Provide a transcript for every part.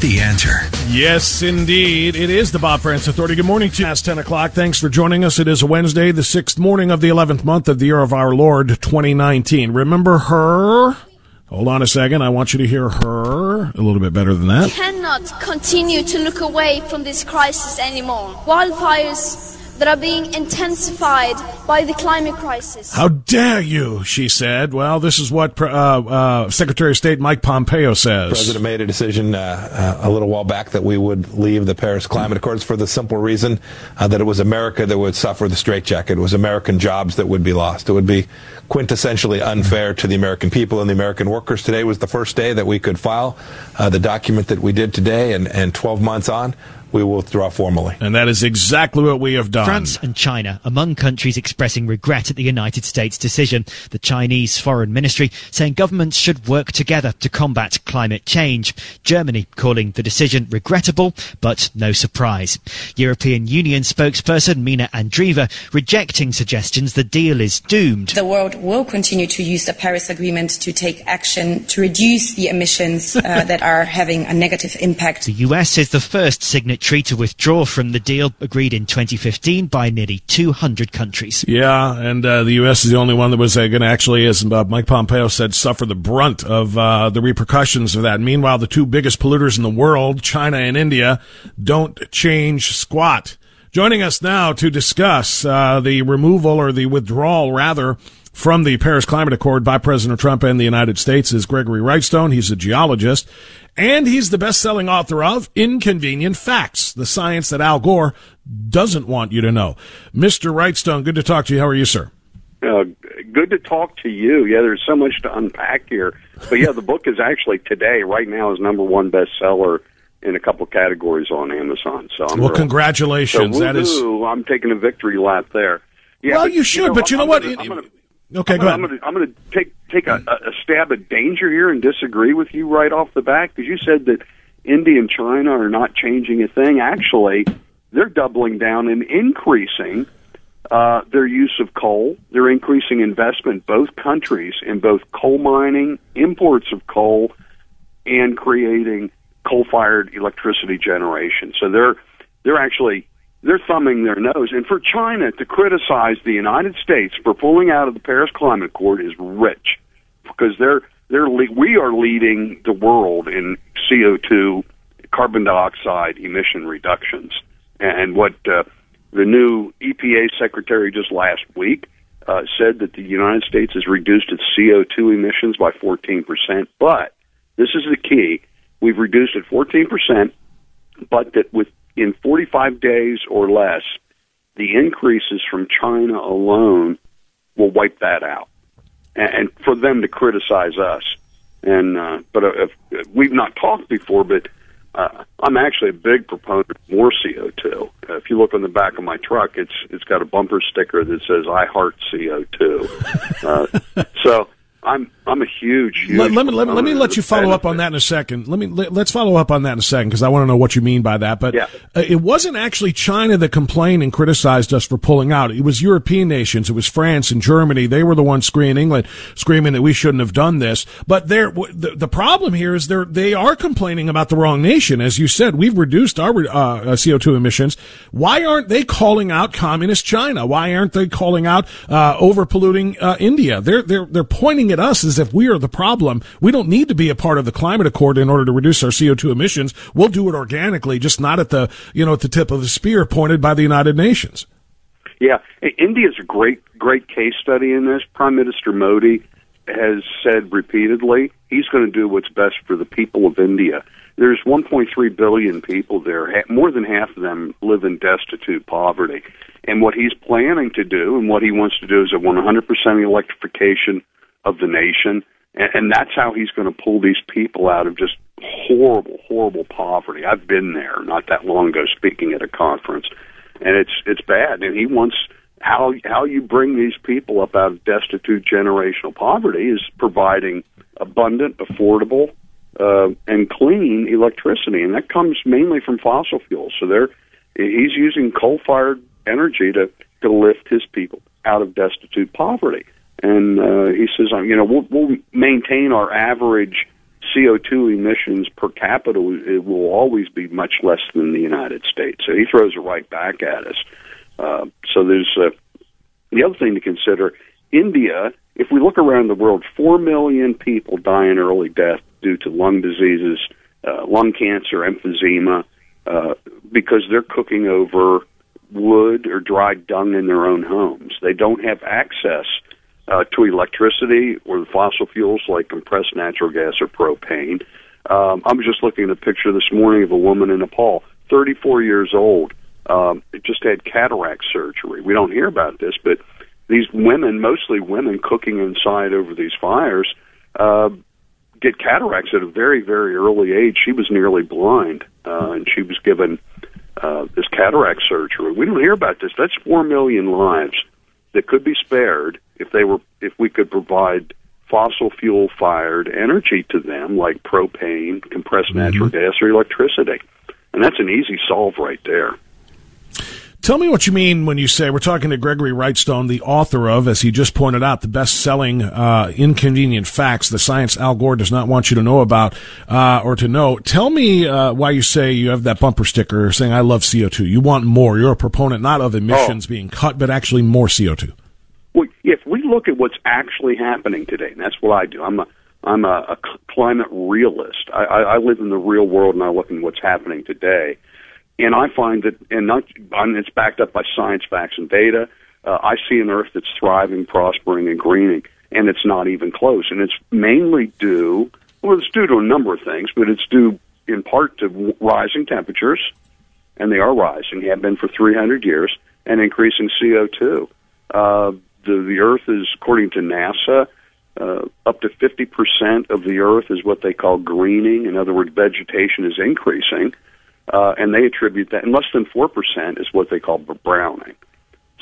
The answer. Yes, indeed. It is the Bob Frantz Authority. Good morning to you. It's 10 o'clock. Thanks for joining us. It is a Wednesday, the sixth morning of the 11th month of the year of our Lord 2019. Remember her? Hold on a second. I want you to hear her a little bit better than that. cannot continue to look away from this crisis anymore. Wildfires that are being intensified by the climate crisis. How dare you, she said. Well, this is what uh, uh, Secretary of State Mike Pompeo says. The president made a decision uh, uh, a little while back that we would leave the Paris Climate Accords for the simple reason uh, that it was America that would suffer the straitjacket. It was American jobs that would be lost. It would be quintessentially unfair to the American people and the American workers. Today was the first day that we could file uh, the document that we did today, and, and 12 months on, we will withdraw formally. And that is exactly what we have done. France and China among countries expressing regret at the United States decision. The Chinese Foreign Ministry saying governments should work together to combat climate change. Germany calling the decision regrettable, but no surprise. European Union spokesperson Mina Andreeva rejecting suggestions the deal is doomed. The world will continue to use the Paris Agreement to take action to reduce the emissions uh, that are having a negative impact. The US is the first signatory to withdraw from the deal agreed in 2015 by nearly 200 countries. Yeah, and uh, the U.S. is the only one that was uh, going to actually, as uh, Mike Pompeo said, suffer the brunt of uh, the repercussions of that. Meanwhile, the two biggest polluters in the world, China and India, don't change squat. Joining us now to discuss uh, the removal or the withdrawal, rather, from the Paris Climate Accord by President Trump and the United States is Gregory Wrightstone. He's a geologist and he's the best-selling author of Inconvenient Facts, the science that Al Gore doesn't want you to know. Mr. Wrightstone, good to talk to you. How are you, sir? Uh, good to talk to you. Yeah, there's so much to unpack here. But yeah, the book is actually today, right now, is number one bestseller in a couple categories on Amazon. So I'm well, real, congratulations. So that is. I'm taking a victory lap there. Yeah, well, but, you should, you know, but you know I'm what? Gonna, It- gonna, okay, I'm go gonna, ahead. I'm going to take take a, a stab at danger here and disagree with you right off the bat because you said that India and China are not changing a thing. Actually, they're doubling down and increasing uh, their use of coal. They're increasing investment both countries in both coal mining, imports of coal, and creating coal-fired electricity generation. So they're they're actually they're thumbing their nose. And for China to criticize the United States for pulling out of the Paris Climate Accord is rich because they're they're we are leading the world in CO2 carbon dioxide emission reductions. And what uh, the new EPA secretary just last week uh, said that the United States has reduced its CO2 emissions by 14%. But this is the key: we've reduced it 14%, but that within 45 days or less, the increases from China alone will wipe that out, and, for them to criticize us. And uh, but uh, if, we've not talked before, but uh, I'm actually a big proponent of more CO2. Uh, if you look on the back of my truck, it's it's got a bumper sticker that says "I heart CO2." uh, so I'm I'm a huge. huge let, me, let, me let, let me let you follow up on that in a second. Let me let, us follow up on that in a second because I want to know what you mean by that. But yeah. uh, it wasn't actually China that complained and criticized us for pulling out. It was European nations. It was France and Germany. They were the ones screaming England, screaming that we shouldn't have done this. But they the, the problem here is they they are complaining about the wrong nation. As you said, we've reduced our uh, CO2 emissions. Why aren't they calling out communist China? Why aren't they calling out uh, over polluting uh, India? They're they're they're pointing at us as if we are the problem. We don't need to be a part of the climate accord in order to reduce our CO2 emissions. We'll do it organically, just not at the, you know, at the tip of the spear pointed by the United Nations. Yeah, India is a great, great case study in this. Prime Minister Modi has said repeatedly he's going to do what's best for the people of India. There's 1.3 billion people there. More than half of them live in destitute poverty. And what he's planning to do and what he wants to do is a 100% electrification of the nation, and, and that's how he's going to pull these people out of just horrible, horrible poverty. I've been there not that long ago, speaking at a conference, and it's it's bad. And he wants how how you bring these people up out of destitute generational poverty is providing abundant, affordable, uh, and clean electricity, and that comes mainly from fossil fuels. So they're he's using coal-fired energy to to lift his people out of destitute poverty. And uh, he says, uh, you know, we'll, we'll maintain our average CO2 emissions per capita. It will always be much less than the United States. So he throws it right back at us. Uh, so there's uh, the other thing to consider. India, if we look around the world, four million people die in early death due to lung diseases, uh, lung cancer, emphysema, uh, because they're cooking over wood or dried dung in their own homes. They don't have access uh, to electricity or the fossil fuels like compressed natural gas or propane. Um, I was just looking at a picture this morning of a woman in Nepal, 34 years old, um, just had cataract surgery. We don't hear about this, but these women, mostly women cooking inside over these fires, uh, get cataracts at a very, very early age. She was nearly blind, uh, and she was given uh, this cataract surgery. We don't hear about this. That's four million lives that could be spared if they were if we could provide fossil fuel fired energy to them like propane, compressed mm-hmm. natural gas or electricity. And that's an easy solve right there. Tell me what you mean when you say we're talking to Gregory Wrightstone, the author of, as he just pointed out, the best-selling uh, "Inconvenient Facts: The Science Al Gore Does Not Want You to Know About uh, or to Know." Tell me uh, why you say you have that bumper sticker saying "I love CO2." You want more. You're a proponent not of emissions oh. being cut, but actually more CO2. Well, we look at what's actually happening today, and that's what I do, I'm a I'm a, a climate realist. I, I, I live in the real world and I look at what's happening today, and I find that, and not, and it's backed up by science, facts, and data. Uh, I see an Earth that's thriving, prospering, and greening, and it's not even close. And it's mainly due, well, it's due to a number of things, but it's due in part to rising temperatures, and they are rising, have been for 300 years, and increasing CO2. Uh, the, the Earth is, according to NASA, uh, up to 50% of the Earth is what they call greening. In other words, vegetation is increasing, uh, and they attribute that, and less than 4% is what they call browning.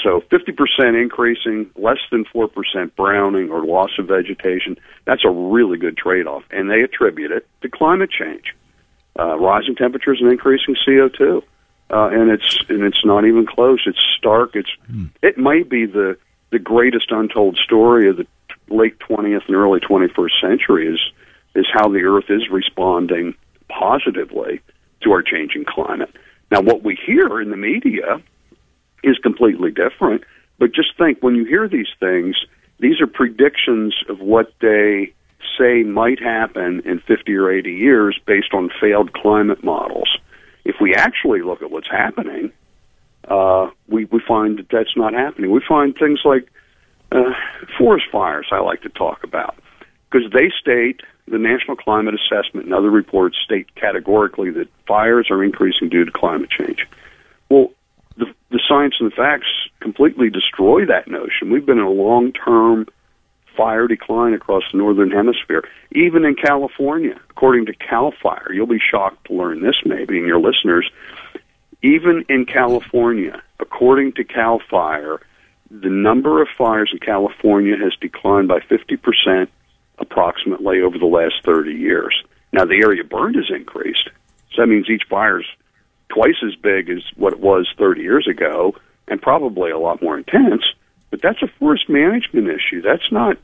So 50% increasing, less than 4% browning or loss of vegetation, that's a really good trade off. And they attribute it to climate change, uh, rising temperatures and increasing CO2. Uh, and it's and it's not even close. It's stark. It's mm. it may be the the greatest untold story of the late 20th and early 21st century is is how the Earth is responding positively to our changing climate. Now, what we hear in the media is completely different. But just think when you hear these things, these are predictions of what they say might happen in 50 or 80 years based on failed climate models. If we actually look at what's happening, uh, we we find that that's not happening. We find things like uh, forest fires. I like to talk about because they state the National Climate Assessment and other reports state categorically that fires are increasing due to climate change. Well, the, the science and the facts completely destroy that notion. We've been in a long term fire decline across the northern hemisphere, even in California, according to Cal Fire. You'll be shocked to learn this, maybe, and your listeners. Even in California, according to Cal Fire, the number of fires in California has declined by 50% approximately over the last 30 years. Now, the area burned has increased. So that means each fire's twice as big as what it was 30 years ago and probably a lot more intense. But that's a forest management issue. That's not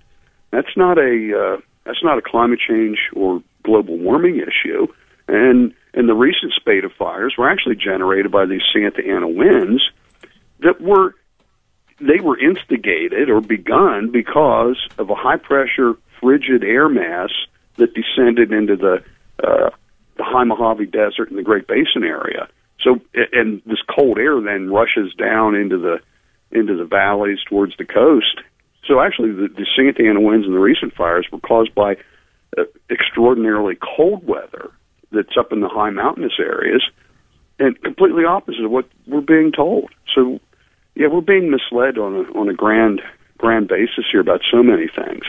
that's not a uh, that's not a climate change or global warming issue. And and the recent spate of fires were actually generated by these Santa Ana winds that were they were instigated or begun because of a high pressure frigid air mass that descended into the uh, the high Mojave Desert and the Great Basin area. So, and this cold air then rushes down into the into the valleys towards the coast. So, actually, the, the Santa Ana winds and the recent fires were caused by uh, extraordinarily cold weather that's up in the high mountainous areas, and completely opposite of what we're being told. So, yeah, we're being misled on a on a grand grand basis here about so many things.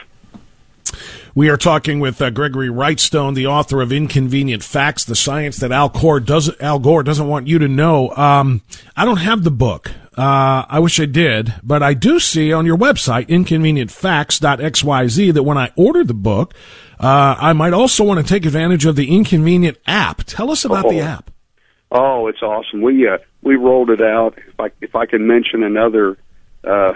We are talking with uh, Gregory Wrightstone, the author of Inconvenient Facts, the science that Al Gore doesn't, Al Gore doesn't want you to know. Um, I don't have the book. Uh, I wish I did, but I do see on your website, inconvenientfacts.xyz, that when I order the book, uh, I might also want to take advantage of the Inconvenient app. Tell us about oh. the app. Oh, it's awesome. We uh, we rolled it out. If I if I can mention another uh,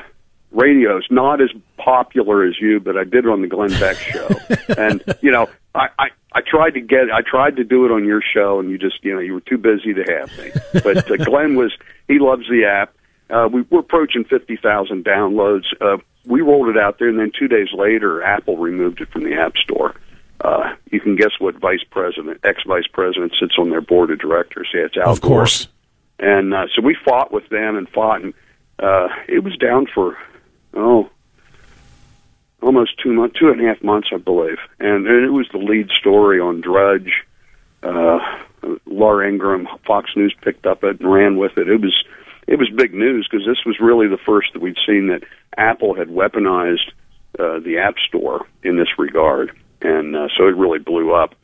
radio is not as popular as you, but I did it on the Glenn Beck show. and you know, I, I I tried to get I tried to do it on your show, and you just you know you were too busy to have me. But uh, Glenn was he loves the app. Uh, we were approaching fifty thousand downloads. Uh, we rolled it out there, and then two days later, Apple removed it from the App Store. Uh, you can guess what vice president, ex vice president, sits on their board of directors. Yeah, it's Al Of course. And uh, so we fought with them and fought, and uh, it was down for oh, almost two months, two and a half months, I believe, and, and it was the lead story on Drudge. Uh, Laura Ingraham, Fox News picked up it and ran with it. It was it was big news because this was really the first that we'd seen that Apple had weaponized uh, the App Store in this regard, and uh, so it really blew up.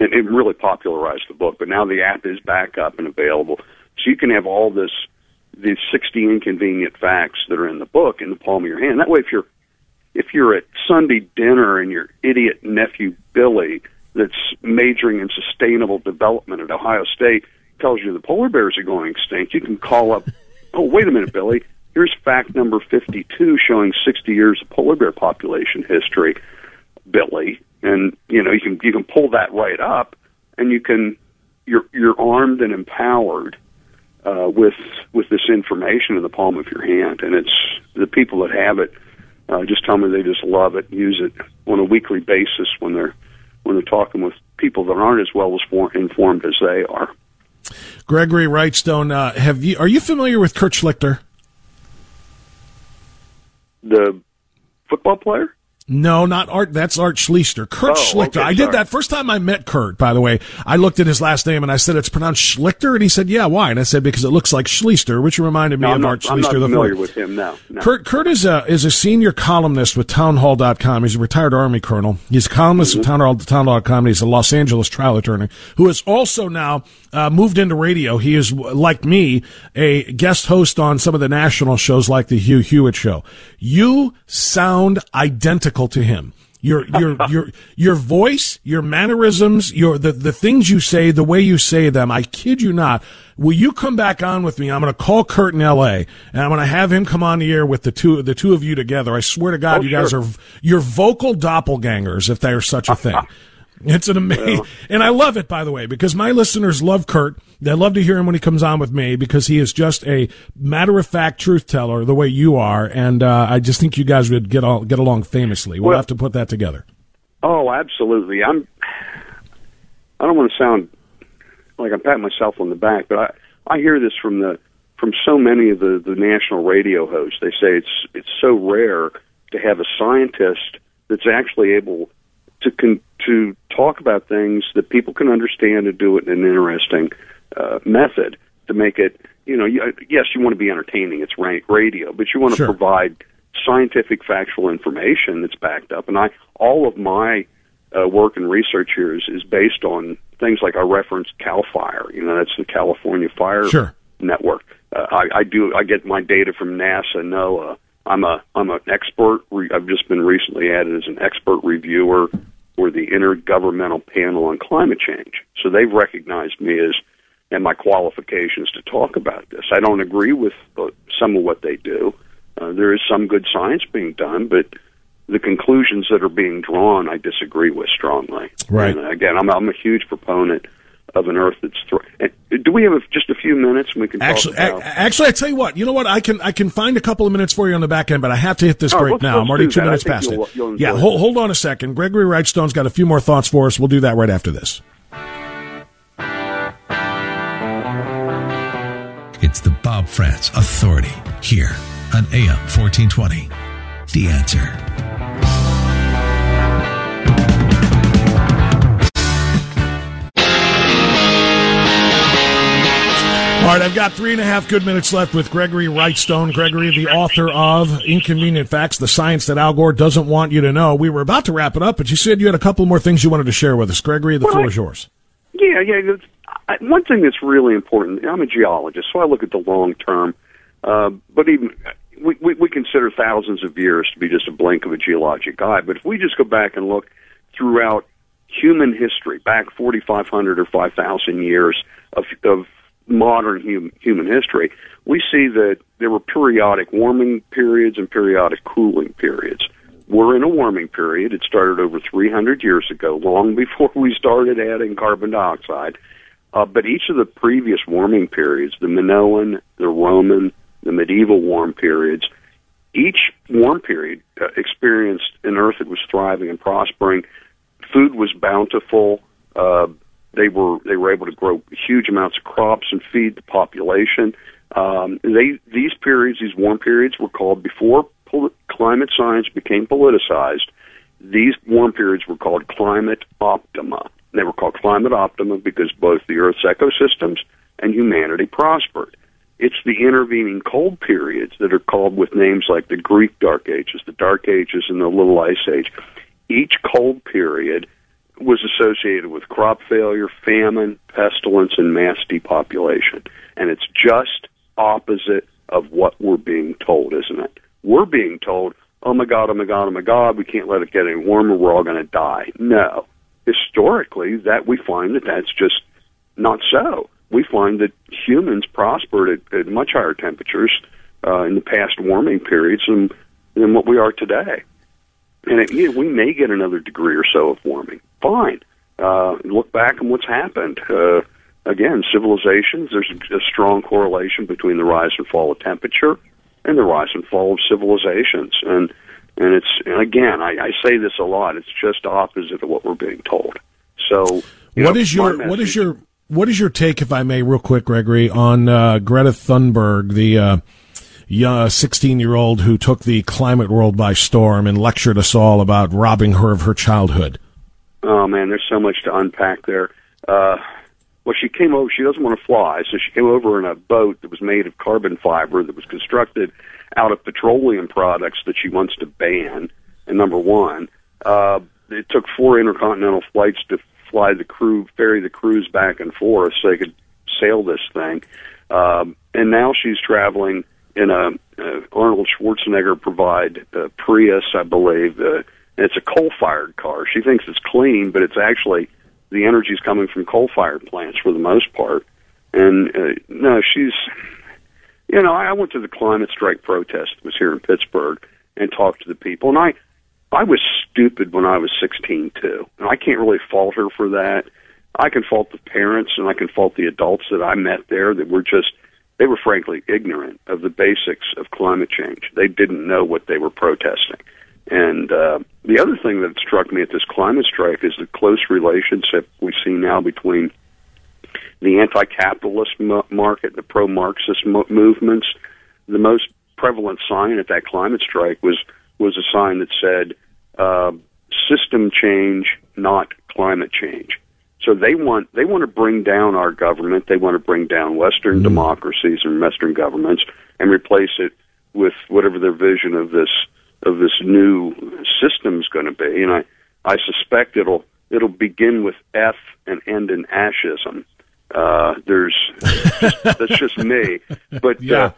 And it really popularized the book. But now the app is back up and available, so you can have all this these 60 inconvenient facts that are in the book in the palm of your hand. That way, if you're if you're at Sunday dinner and your idiot nephew Billy, that's majoring in sustainable development at Ohio State, tells you the polar bears are going extinct, you can call up. Oh, wait a minute, Billy. Here's fact number 52 showing 60 years of polar bear population history, Billy. And you know you can you can pull that right up, and you can you're you're armed and empowered uh, with with this information in the palm of your hand, and it's the people that have it uh, just tell me they just love it, use it on a weekly basis when they're when they're talking with people that aren't as well as informed as they are. Gregory Wrightstone, uh, have you are you familiar with Kurt Schlichter? The football player? No, not Art. That's Art Schlichter. Kurt Oh, Schlichter. okay, I did that first time I met Kurt, by the way. I looked at his last name and I said, it's pronounced Schlichter. And he said, yeah, why? And I said, because it looks like Schlichter, which reminded me No, of I'm Art not, I'm not Schlichter the familiar with him. now. no. Kurt, Kurt is a is a senior columnist with townhall.com. He's a retired Army colonel. He's a columnist Mm-hmm. with townhall, townhall.com. He's a Los Angeles trial attorney who is also now uh, moved into radio. He is, like me, a guest host on some of the national shows like the Hugh Hewitt Show. You sound identical to him. Your your your your voice, your mannerisms, your the, the things you say, the way you say them. I kid you not. Will you come back on with me? I'm going to call Kurt in L.A. and I'm going to have him come on the air with the two the two of you together. I swear to God, Oh, you guys are you're vocal doppelgangers, if there's such a thing. It's an amazing, and I love it, by the way, because my listeners love Kurt. They love to hear him when he comes on with me because he is just a matter of fact truth teller, the way you are, and uh, I just think you guys would get all, get along famously. We'll Well- have to put that together. Oh, absolutely. I'm. I don't want to sound like I'm patting myself on the back, but I I hear this from the from so many of the the national radio hosts. They say it's it's so rare to have a scientist that's actually able to con- to talk about things that people can understand and do it in an interesting uh, method to make it you know, you, yes, you want to be entertaining. It's ra- radio, but you want to Sure. provide scientific, factual information that's backed up. And I, all of my uh, work and research here is, is based on things like I referenced Cal Fire. You know, that's the California Fire Sure. Network. Uh, I, I do. I get my data from NASA, NOAA. I'm a I'm an expert. Re- I've just been recently added as an expert reviewer for the Intergovernmental Panel on Climate Change. So they've recognized me as and my qualifications to talk about this. I don't agree with uh, some of what they do. Uh, there is some good science being done, but the conclusions that are being drawn, I disagree with strongly. Right. And again, I'm, I'm a huge proponent of an Earth that's. Thr- and do we have a, just a few minutes? And we can Actually, talk a- about. actually, I tell you what. You know what? I can I can find a couple of minutes for you on the back end, but I have to hit this Oh, break let's- now. let's I'm already two that. Minutes past you'll- it. you'll yeah, hold, hold on a second. Gregory Wrightstone's got a few more thoughts for us. We'll do that right after this. It's the Bob Frantz Authority here on AM 1420. The answer. All right, I've got three and a half good minutes left with Gregory Wrightstone. Gregory, the author of Inconvenient Facts, the science that Al Gore doesn't want you to know. We were about to wrap it up, but you said you had a couple more things you wanted to share with us. Gregory, the Well, floor I- is yours. Yeah, yeah. I, one thing that's really important. I'm a geologist, so I look at the long term. Uh, but even we, we we consider thousands of years to be just a blink of a geologic eye. But if we just go back and look throughout human history, back 4,500 or 5,000 years of of modern hum, human history, we see that there were periodic warming periods and periodic cooling periods. We're in a warming period. It started over 300 years ago, long before we started adding carbon dioxide. Uh, but each of the previous warming periods, the Minoan, the Roman, the medieval warm periods, each warm period uh, experienced an Earth that was thriving and prospering. Food was bountiful. Uh, they were they were able to grow huge amounts of crops and feed the population. Um, they these periods, these warm periods, were called before poli- climate science became politicized. These warm periods were called climate optima. They were called climate optima because both the Earth's ecosystems and humanity prospered. It's the intervening cold periods that are called with names like the Greek Dark Ages, the Dark Ages, and the Little Ice Age. Each cold period was associated with crop failure, famine, pestilence, and mass depopulation. And it's just opposite of what we're being told, isn't it? We're being told, oh my God, oh my God, oh my God, we can't let it get any warmer, we're all going to die. No. Historically, that we find that that's just not so. We find that humans prospered at, at much higher temperatures uh, in the past warming periods than, than what we are today. And it, yeah, we may get another degree or so of warming. Fine. Uh, look back on what's happened. Uh, again, civilizations, there's a, strong correlation between the rise and fall of temperature and the rise and fall of civilizations. And and it's and again, I, I say this a lot. It's just opposite of what we're being told. So, you What know, is your what is your what is your take, if I may, real quick, Gregory, on uh, Greta Thunberg, the uh, sixteen-year-old who took the climate world by storm and lectured us all about robbing her of her childhood? Oh man, there's so much to unpack there. Uh, well, she came over. She doesn't want to fly, so she came over in a boat that was made of carbon fiber that was constructed out of petroleum products that she wants to ban. And number one, uh, it took four intercontinental flights to fly the crew, ferry the crews back and forth, so they could sail this thing. Um, and now she's traveling in a uh, Arnold Schwarzenegger provide uh, Prius, I believe. Uh, and it's a coal-fired car. She thinks it's clean, but it's actually the energy's coming from coal-fired plants for the most part. And uh, no, she's, you know, I went to the climate strike protest that was here in Pittsburgh and talked to the people, and I, I was stupid when I was 16 too, and I can't really fault her for that. I can fault the parents and I can fault the adults that I met there that were just they were frankly ignorant of the basics of climate change. They didn't know what they were protesting. And uh, the other thing that struck me at this climate strike is the close relationship we see now between the anti-capitalist mo- market, the pro-Marxist mo- movements. The most prevalent sign at that climate strike was was a sign that said uh, "system change, not climate change." So they want they want to bring down our government. They want to bring down Western Mm-hmm. democracies and Western governments and replace it with whatever their vision of this of this new system is going to be. And I I suspect it'll it'll begin with F and end in ashism. Uh, there's just, that's just me, but Yeah. uh,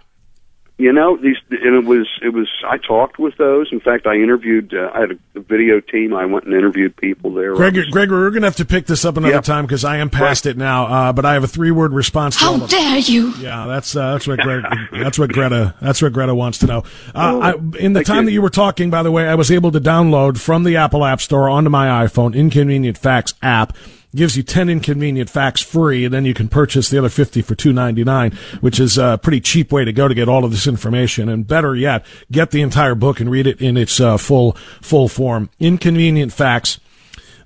you know these and it was it was I talked with those. In fact, I interviewed. Uh, I had a, a video team. I went and interviewed people there. Greg, Gregory, we're going to have to pick this up another Yeah. time because I am past it now. Uh, but I have a three-word response. to all How of- dare you! Yeah, that's uh, that's what Greg, that's what Greta that's what Greta wants to know. Uh, I, in the Thank time you. that you were talking, by the way, I was able to download from the Apple App Store onto my iPhone Inconvenient Facts app. Gives you ten inconvenient facts free, and then you can purchase the other fifty for two ninety nine, which is a pretty cheap way to go to get all of this information. And better yet, get the entire book and read it in its uh, full full form. Inconvenient Facts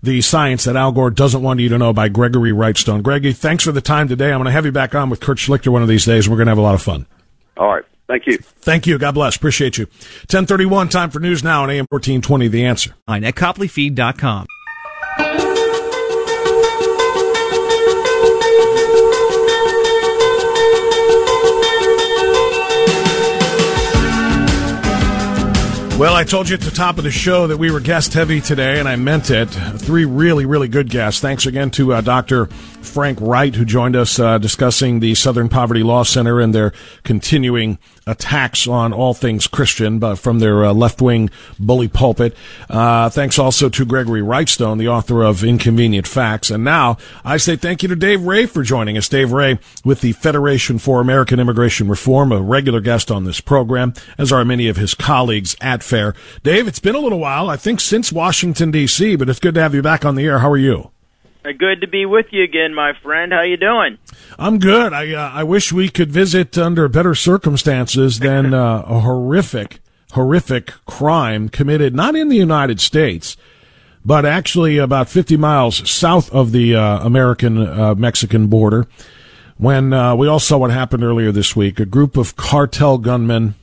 the science that Al Gore doesn't want you to know by Gregory Wrightstone. Gregory, thanks for the time today. I'm going to have you back on with Kurt Schlichter one of these days, and we're going to have a lot of fun. All right, thank you. Thank you. God bless. Appreciate you. 1031, time for news now on AM 1420, The Answer. at copleyfeed.com. Well, I told you at the top of the show that we were guest heavy today, and I meant it. Three really, really good guests. Thanks again to uh, Dr. Frank Wright, who joined us uh, discussing the Southern Poverty Law Center and their continuing attacks on all things Christian but from their uh, left wing bully pulpit. Uh, thanks also to Gregory Wrightstone, the author of Inconvenient Facts. And now I say thank you to Dave Ray for joining us. Dave Ray with the Federation for American Immigration Reform, a regular guest on this program, as are many of his colleagues at FAIR. Dave, it's been a little while, I think since Washington, D.C., but it's good to have you back on the air. How are you? Uh, Good to be with you again, my friend. How you doing? I'm good. I uh, I wish we could visit under better circumstances than uh, a horrific, horrific crime committed not in the United States, but actually about 50 miles south of the uh, American uh, Mexican border. When uh, we all saw what happened earlier this week, a group of cartel gunmen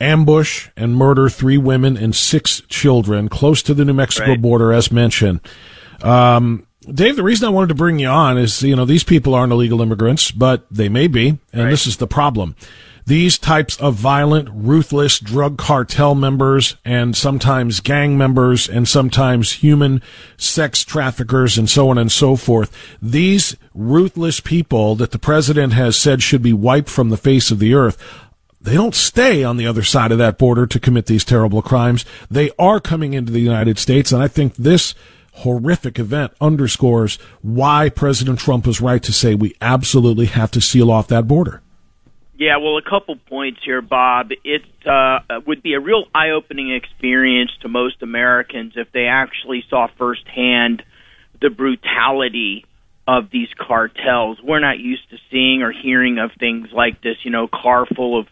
ambush and murder three women and six children close to the New Mexico Right. border, as mentioned. Um, Dave, the reason I wanted to bring you on is, you know, these people aren't illegal immigrants, but they may be, and this is the problem. These types of violent, ruthless drug cartel members and sometimes gang members and sometimes human sex traffickers and so on and so forth. These ruthless people that the president has said should be wiped from the face of the earth they don't stay on the other side of that border to commit these terrible crimes. They are coming into the United States, and I think this horrific event underscores why President Trump was right to say we absolutely have to seal off that border. Yeah, well, a couple points here, Bob. It uh, would be a real eye-opening experience to most Americans if they actually saw firsthand the brutality of these cartels. We're not used to seeing or hearing of things like this. You know, car full of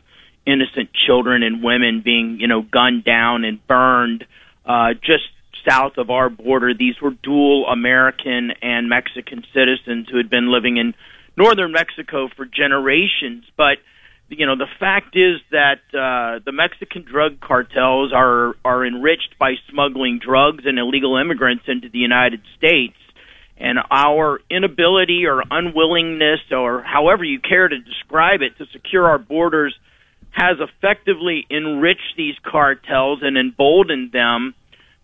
innocent children and women being, you know, gunned down and burned uh, just south of our border. These were dual American and Mexican citizens who had been living in northern Mexico for generations. But you know, the fact is that uh, the Mexican drug cartels are are enriched by smuggling drugs and illegal immigrants into the United States. And our inability or unwillingness, or however you care to describe it, to secure our borders has effectively enriched these cartels and emboldened them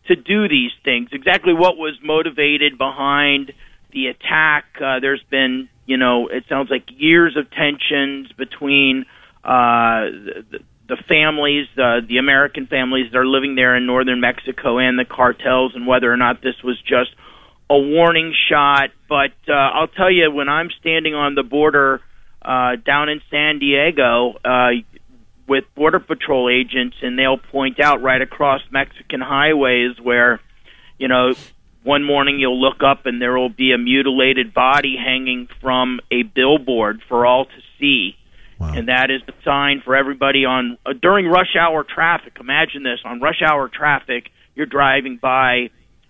to do these things. Exactly what was motivated behind the attack. Uh, there's been, you know, it sounds like years of tensions between uh, the, the families, uh, the American families that are living there in northern Mexico, and the cartels, and whether or not this was just a warning shot. But uh, I'll tell you, when I'm standing on the border uh, down in San Diego, uh, with border patrol agents and they'll point out right across Mexican highways where you know one morning you'll look up and there will be a mutilated body hanging from a billboard for all to see. And that is the sign for everybody on uh, during rush hour traffic. Imagine this on rush hour traffic you're driving by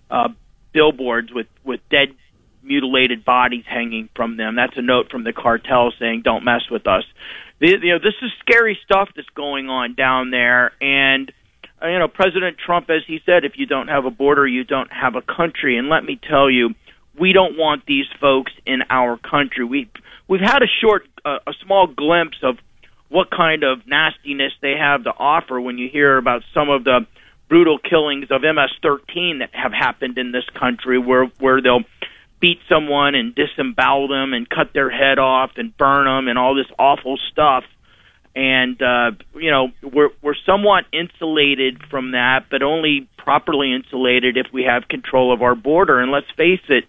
uh billboards with with dead mutilated bodies hanging from them. That's a note from the cartel saying don't mess with us the, you know this is scary stuff that's going on down there and uh, you know president trump as he said if you don't have a border you don't have a country and let me tell you we don't want these folks in our country. We we've had a short, uh, a small glimpse of what kind of nastiness they have to offer when you hear about some of the brutal killings of MS-13 that have happened in this country, where where they'll beat someone and disembowel them and cut their head off and burn them and all this awful stuff. And uh, you know we're we're somewhat insulated from that, but only properly insulated if we have control of our border. And let's face it,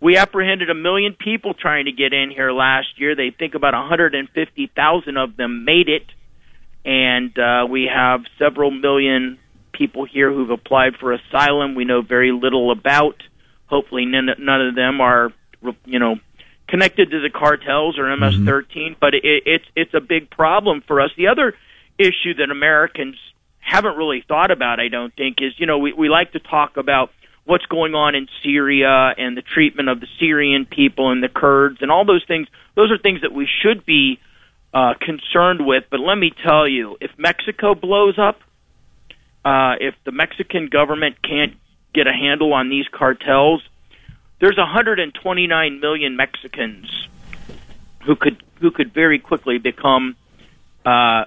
we apprehended a million people trying to get in here last year. They think about 150,000 of them made it, and uh, we have several million people here who've applied for asylum. We know very little about. Hopefully, none, none of them are, you know, connected to the cartels or MS-13. Mm-hmm. But it, it's it's a big problem for us. The other issue that Americans haven't really thought about, I don't think, is you know we we like to talk about what's going on in Syria and the treatment of the Syrian people and the Kurds and all those things. Those are things that we should be uh, concerned with. But let me tell you, if Mexico blows up, uh, if the Mexican government can't get a handle on these cartels, there's 129 million Mexicans who could who could very quickly become uh,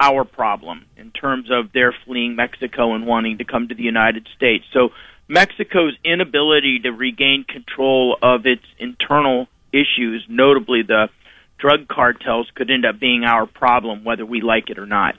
our problem in terms of their fleeing Mexico and wanting to come to the United States. So Mexico's inability to regain control of its internal issues, notably the drug cartels, could end up being our problem, whether we like it or not.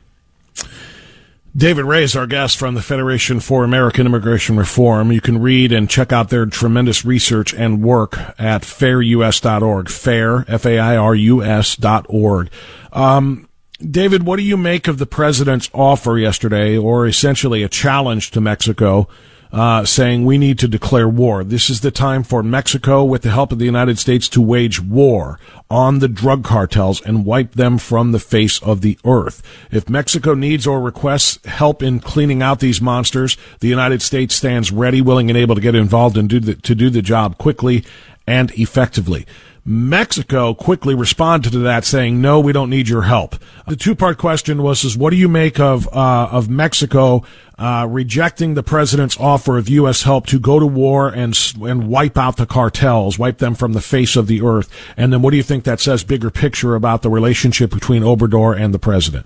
David Ray is our guest from the Federation for American Immigration Reform. You can read and check out their tremendous research and work at fairus.org. Fair, F-A-I-R-U-S dot org. Um, David, what do you make of the president's offer yesterday, or essentially a challenge to Mexico, uh, saying we need to declare war. This is the time for Mexico, with the help of the United States, to wage war on the drug cartels and wipe them from the face of the earth. If Mexico needs or requests help in cleaning out these monsters, the United States stands ready, willing, and able to get involved and do the, to do the job quickly and effectively. Mexico quickly responded to that, saying, "No, we don't need your help." The two-part question was: "Is what do you make of uh, of Mexico uh, rejecting the president's offer of U.S. help to go to war and and wipe out the cartels, wipe them from the face of the earth?" And then, what do you think that says, bigger picture, about the relationship between Obrador and the president?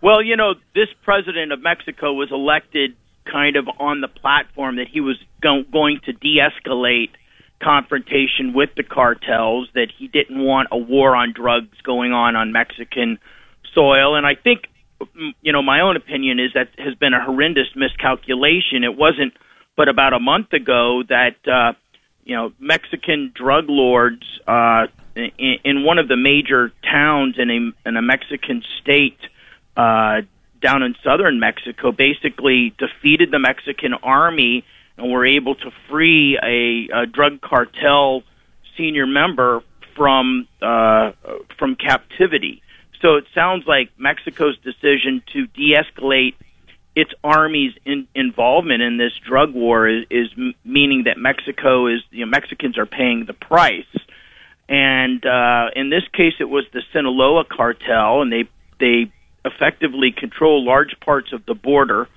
Well, you know, this president of Mexico was elected kind of on the platform that he was go- going to de-escalate confrontation with the cartels, that he didn't want a war on drugs going on on Mexican soil. And I think, you know, my own opinion is that has been a horrendous miscalculation. It wasn't but about a month ago that, uh, you know, Mexican drug lords uh, in, in one of the major towns in a, in a Mexican state uh, down in southern Mexico basically defeated the Mexican army and we were able to free a, a drug cartel senior member from uh, from captivity. So it sounds like Mexico's decision to de-escalate its army's in, involvement in this drug war is, is meaning that Mexico is you know, Mexicans are paying the price. And uh, in this case, it was the Sinaloa cartel, and they they effectively control large parts of the border.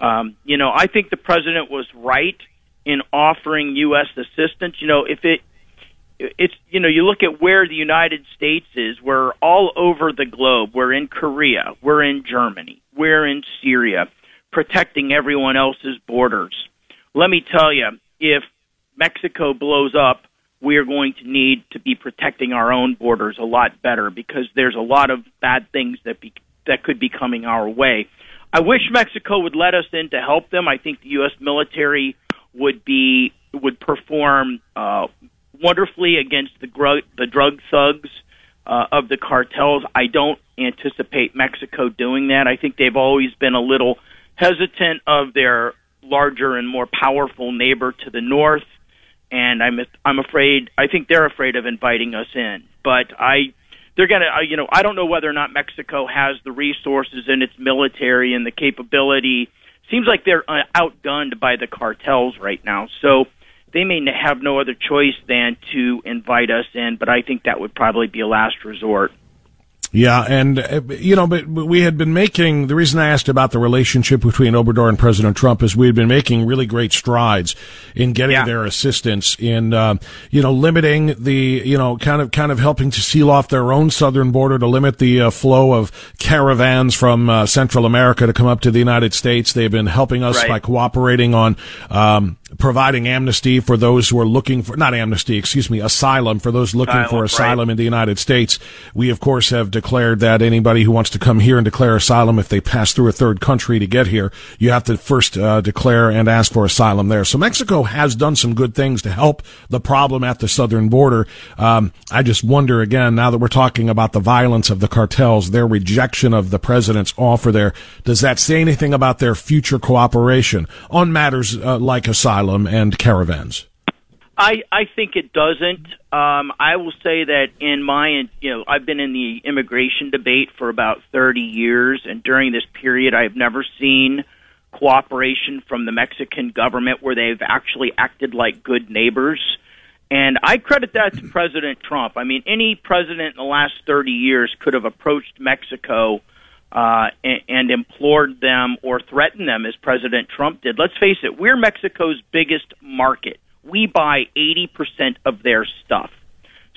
Um, you know, I think the president was right in offering U.S. assistance. You know, if it it's you know you look at where the United States is. We're all over the globe. We're in Korea. We're in Germany. We're in Syria, protecting everyone else's borders. Let me tell you, if Mexico blows up, we are going to need to be protecting our own borders a lot better because there's a lot of bad things that be, that could be coming our way. I wish Mexico would let us in to help them. I think the U.S. military would be would perform uh, wonderfully against the gr- the drug thugs uh, of the cartels. I don't anticipate Mexico doing that. I think they've always been a little hesitant of their larger and more powerful neighbor to the north, and I'm I'm afraid I think they're afraid of inviting us in. But I they're going to, uh, you know, I don't know whether or not Mexico has the resources in its military and the capability. Seems like they're uh, outgunned by the cartels right now. So they may have no other choice than to invite us in, but I think that would probably be a last resort. Yeah, and uh, you know, but we had been making the reason I asked about the relationship between Obrador and President Trump is we had been making really great strides in getting yeah. their assistance in uh, you know limiting the you know kind of kind of helping to seal off their own southern border to limit the uh, flow of caravans from uh, Central America to come up to the United States. They've been helping us right. by cooperating on um, providing amnesty for those who are looking for not amnesty, excuse me, asylum for those looking asylum, for asylum right. in the United States. We of course have declared that anybody who wants to come here and declare asylum, if they pass through a third country to get here, you have to first uh, declare and ask for asylum there. So Mexico has done some good things to help the problem at the southern border. Um, I just wonder again now that we're talking about the violence of the cartels, their rejection of the president's offer there. Does that say anything about their future cooperation on matters uh, like asylum? and caravans? I, I think it doesn't. Um, I will say that in my, you know, I've been in the immigration debate for about 30 years, and during this period, I've never seen cooperation from the Mexican government where they've actually acted like good neighbors. And I credit that to President Trump. I mean, any president in the last 30 years could have approached Mexico uh, and, and implored them or threatened them as President Trump did. Let's face it, we're Mexico's biggest market. We buy 80% of their stuff.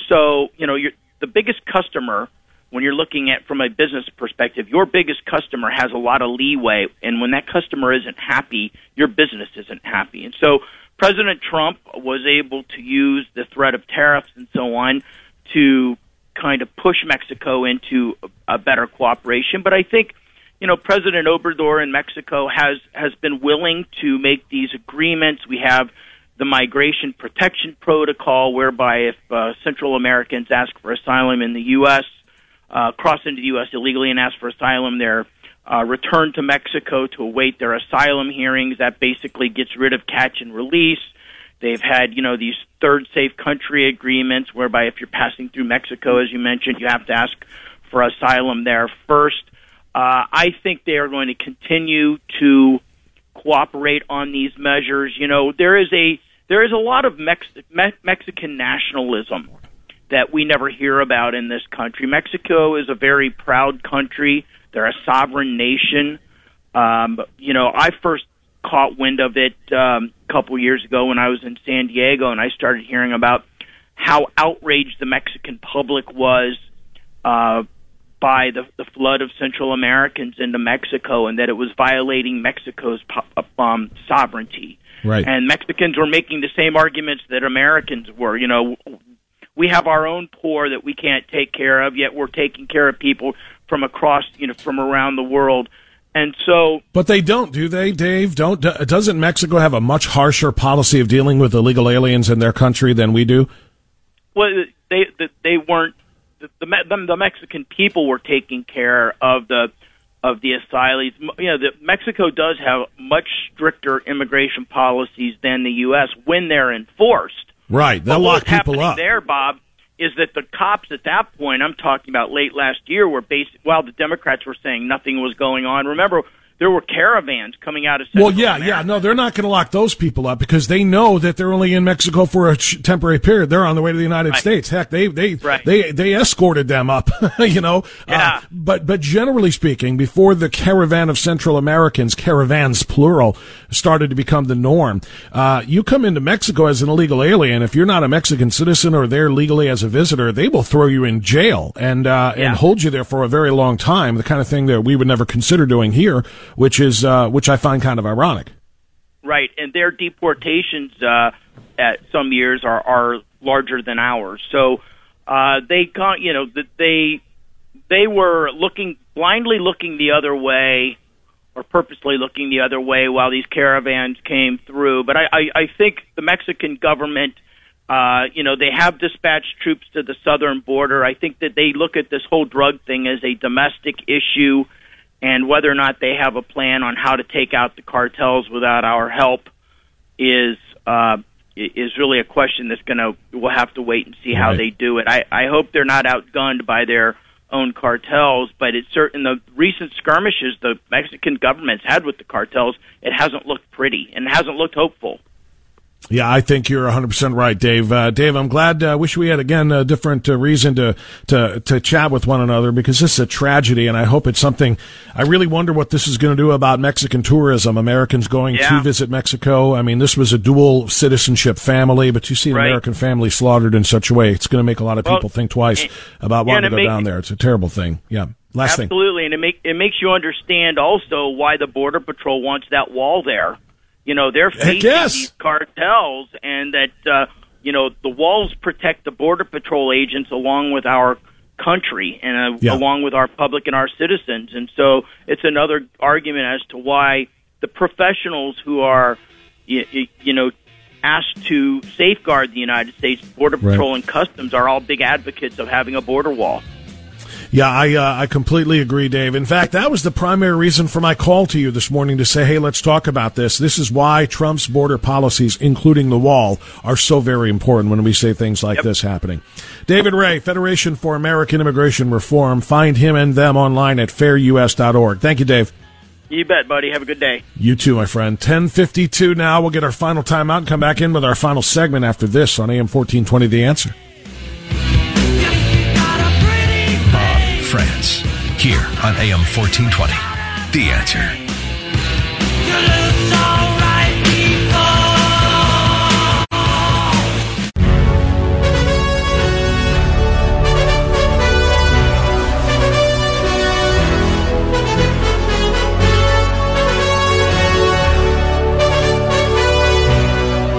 So, you know, the biggest customer, when you're looking at from a business perspective, your biggest customer has a lot of leeway. And when that customer isn't happy, your business isn't happy. And so President Trump was able to use the threat of tariffs and so on to kind of push Mexico into a, a better cooperation. But I think, you know, President Obrador in Mexico has has been willing to make these agreements. We have the Migration Protection Protocol, whereby if uh, Central Americans ask for asylum in the U.S., uh, cross into the U.S. illegally and ask for asylum, they're uh, returned to Mexico to await their asylum hearings. That basically gets rid of catch and release. They've had, you know, these third safe country agreements whereby if you're passing through Mexico, as you mentioned, you have to ask for asylum there first. Uh, I think they are going to continue to cooperate on these measures. You know, there is a there is a lot of Mex- Me- Mexican nationalism that we never hear about in this country. Mexico is a very proud country. They're a sovereign nation. Um, you know, I first caught wind of it um, a couple years ago when I was in San Diego, and I started hearing about how outraged the Mexican public was uh, by the, the flood of Central Americans into Mexico, and that it was violating Mexico's um, sovereignty. Right. And Mexicans were making the same arguments that Americans were. You know, we have our own poor that we can't take care of, yet we're taking care of people from across, you know, from around the world and so, but they don't, do they, Dave? Don't doesn't Mexico have a much harsher policy of dealing with illegal aliens in their country than we do? Well, they they weren't the the, the Mexican people were taking care of the of the asylees. You know, the, Mexico does have much stricter immigration policies than the U.S. when they're enforced. Right, they'll lock people up. There, Bob, is that the cops at that point, I'm talking about late last year, were based while the Democrats were saying nothing was going on. Remember, there were caravans coming out of Central well yeah America. yeah no they're not going to lock those people up because they know that they're only in mexico for a temporary period they're on the way to the united right. states heck they they right. they they escorted them up you know uh, yeah. Uh, but but generally speaking before the caravan of central americans caravans plural started to become the norm uh, you come into mexico as an illegal alien if you're not a mexican citizen or there legally as a visitor they will throw you in jail and uh, yeah. and hold you there for a very long time the kind of thing that we would never consider doing here which is uh, which I find kind of ironic. Right, and their deportations uh, at some years are are larger than ours. So uh, they got you know that they they were looking blindly looking the other way or purposely looking the other way while these caravans came through. But I, I, I think the Mexican government, uh, you know, they have dispatched troops to the southern border. I think that they look at this whole drug thing as a domestic issue and whether or not they have a plan on how to take out the cartels without our help is uh, is really a question that's going to we'll have to wait and see how right. they do it. I, I hope they're not outgunned by their own cartels, but it's certain the recent skirmishes the Mexican government's had with the cartels, it hasn't looked pretty and hasn't looked hopeful. Yeah, I think you're 100% right, Dave. Uh, Dave, I'm glad. Uh, wish we had again a different uh, reason to to to chat with one another because this is a tragedy, and I hope it's something. I really wonder what this is going to do about Mexican tourism. Americans going Yeah. to visit Mexico. I mean, this was a dual citizenship family, but you see an Right. American family slaughtered in such a way, it's going to make a lot of Well, people think twice about yeah, wanting to go make- down there. It's a terrible thing. Yeah. Last thing. Absolutely, and it make it makes you understand also why the border patrol wants that wall there. You know, they're facing yes. these cartels, and that uh, you know the walls protect the border patrol agents along with our country and uh, Yeah. along with our public and our citizens. And so it's another argument as to why the professionals who are, you, you know, asked to safeguard the United States Border Right. Patrol and Customs are all big advocates of having a border wall. Yeah, I uh, I completely agree, Dave. In fact, that was the primary reason for my call to you this morning to say, hey, let's talk about this. This is why Trump's border policies, including the wall, are so very important when we say things like this happening. David Ray, Federation for American Immigration Reform. Find him and them online at fairus.org. Thank you, Dave. You bet, buddy. Have a good day. You too, my friend. 1052 now. We'll get our final timeout and come back in with our final segment after this on AM 1420 The Answer. Frantz, here on AM 1420. The answer.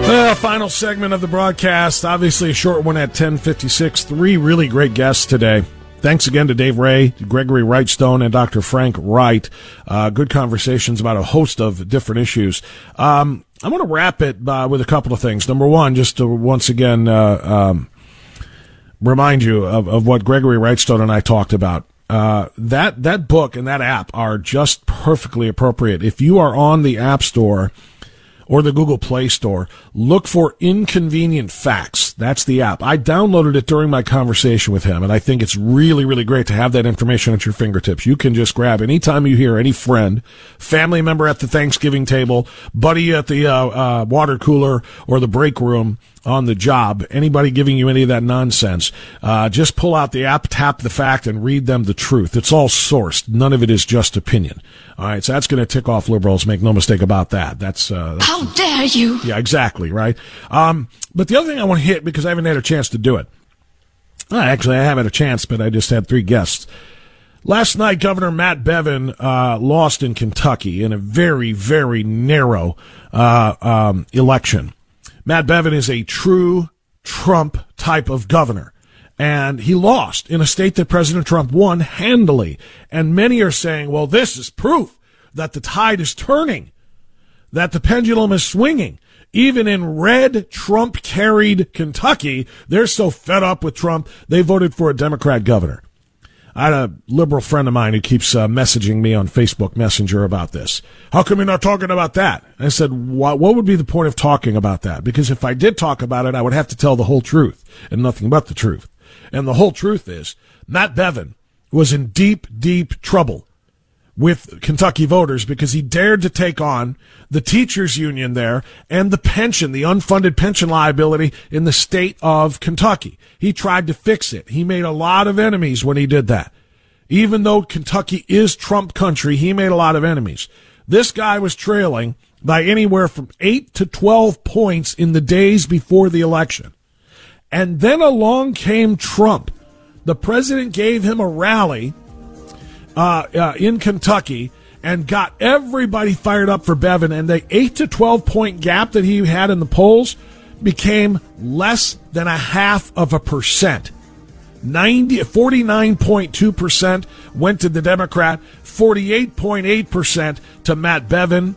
Well, final segment of the broadcast. Obviously, a short one at 1056. Three really great guests today. Thanks again to Dave Ray, Gregory Wrightstone, and Dr. Frank Wright. Uh, good conversations about a host of different issues. Um, I'm going to wrap it uh, with a couple of things. Number one, just to once again uh, um, remind you of, of what Gregory Wrightstone and I talked about. Uh, that that book and that app are just perfectly appropriate. If you are on the App Store or the Google Play Store, look for Inconvenient Facts. That's the app. I downloaded it during my conversation with him, and I think it's really, really great to have that information at your fingertips. You can just grab anytime you hear any friend, family member at the Thanksgiving table, buddy at the uh, uh, water cooler or the break room on the job, anybody giving you any of that nonsense, uh, just pull out the app, tap the fact, and read them the truth. It's all sourced. None of it is just opinion. All right, so that's going to tick off liberals. Make no mistake about that. That's, uh, that's How dare you? yeah, exactly, right? Um, but the other thing I want to hit, because I haven't had a chance to do it. Uh, actually, I have had a chance, but I just had three guests. Last night, Governor Matt Bevin uh, lost in Kentucky in a very, very narrow uh, um, election. Matt Bevin is a true Trump type of governor. And he lost in a state that President Trump won handily. And many are saying, well, this is proof that the tide is turning that the pendulum is swinging. Even in red Trump carried Kentucky, they're so fed up with Trump, they voted for a Democrat governor. I had a liberal friend of mine who keeps uh, messaging me on Facebook Messenger about this. How come you're not talking about that? I said, what, what would be the point of talking about that? Because if I did talk about it, I would have to tell the whole truth and nothing but the truth. And the whole truth is Matt Bevin was in deep, deep trouble with Kentucky voters because he dared to take on the teachers union there and the pension, the unfunded pension liability in the state of Kentucky. He tried to fix it. He made a lot of enemies when he did that. Even though Kentucky is Trump country, he made a lot of enemies. This guy was trailing by anywhere from 8 to 12 points in the days before the election. And then along came Trump. The president gave him a rally uh, uh, in Kentucky and got everybody fired up for Bevin. And the 8 to 12 point gap that he had in the polls became less than a half of a percent. 90, 49.2% went to the Democrat, 48.8% to Matt Bevin.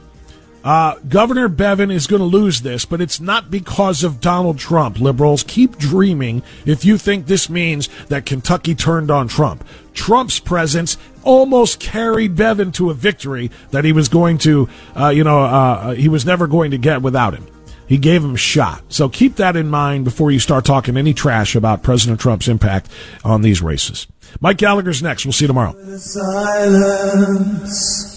Uh, Governor Bevin is going to lose this, but it's not because of Donald Trump. Liberals, keep dreaming if you think this means that Kentucky turned on Trump. Trump's presence almost carried Bevin to a victory that he was going to, uh, you know, uh, he was never going to get without him. He gave him a shot. So keep that in mind before you start talking any trash about President Trump's impact on these races. Mike Gallagher's next. We'll see you tomorrow. Silence.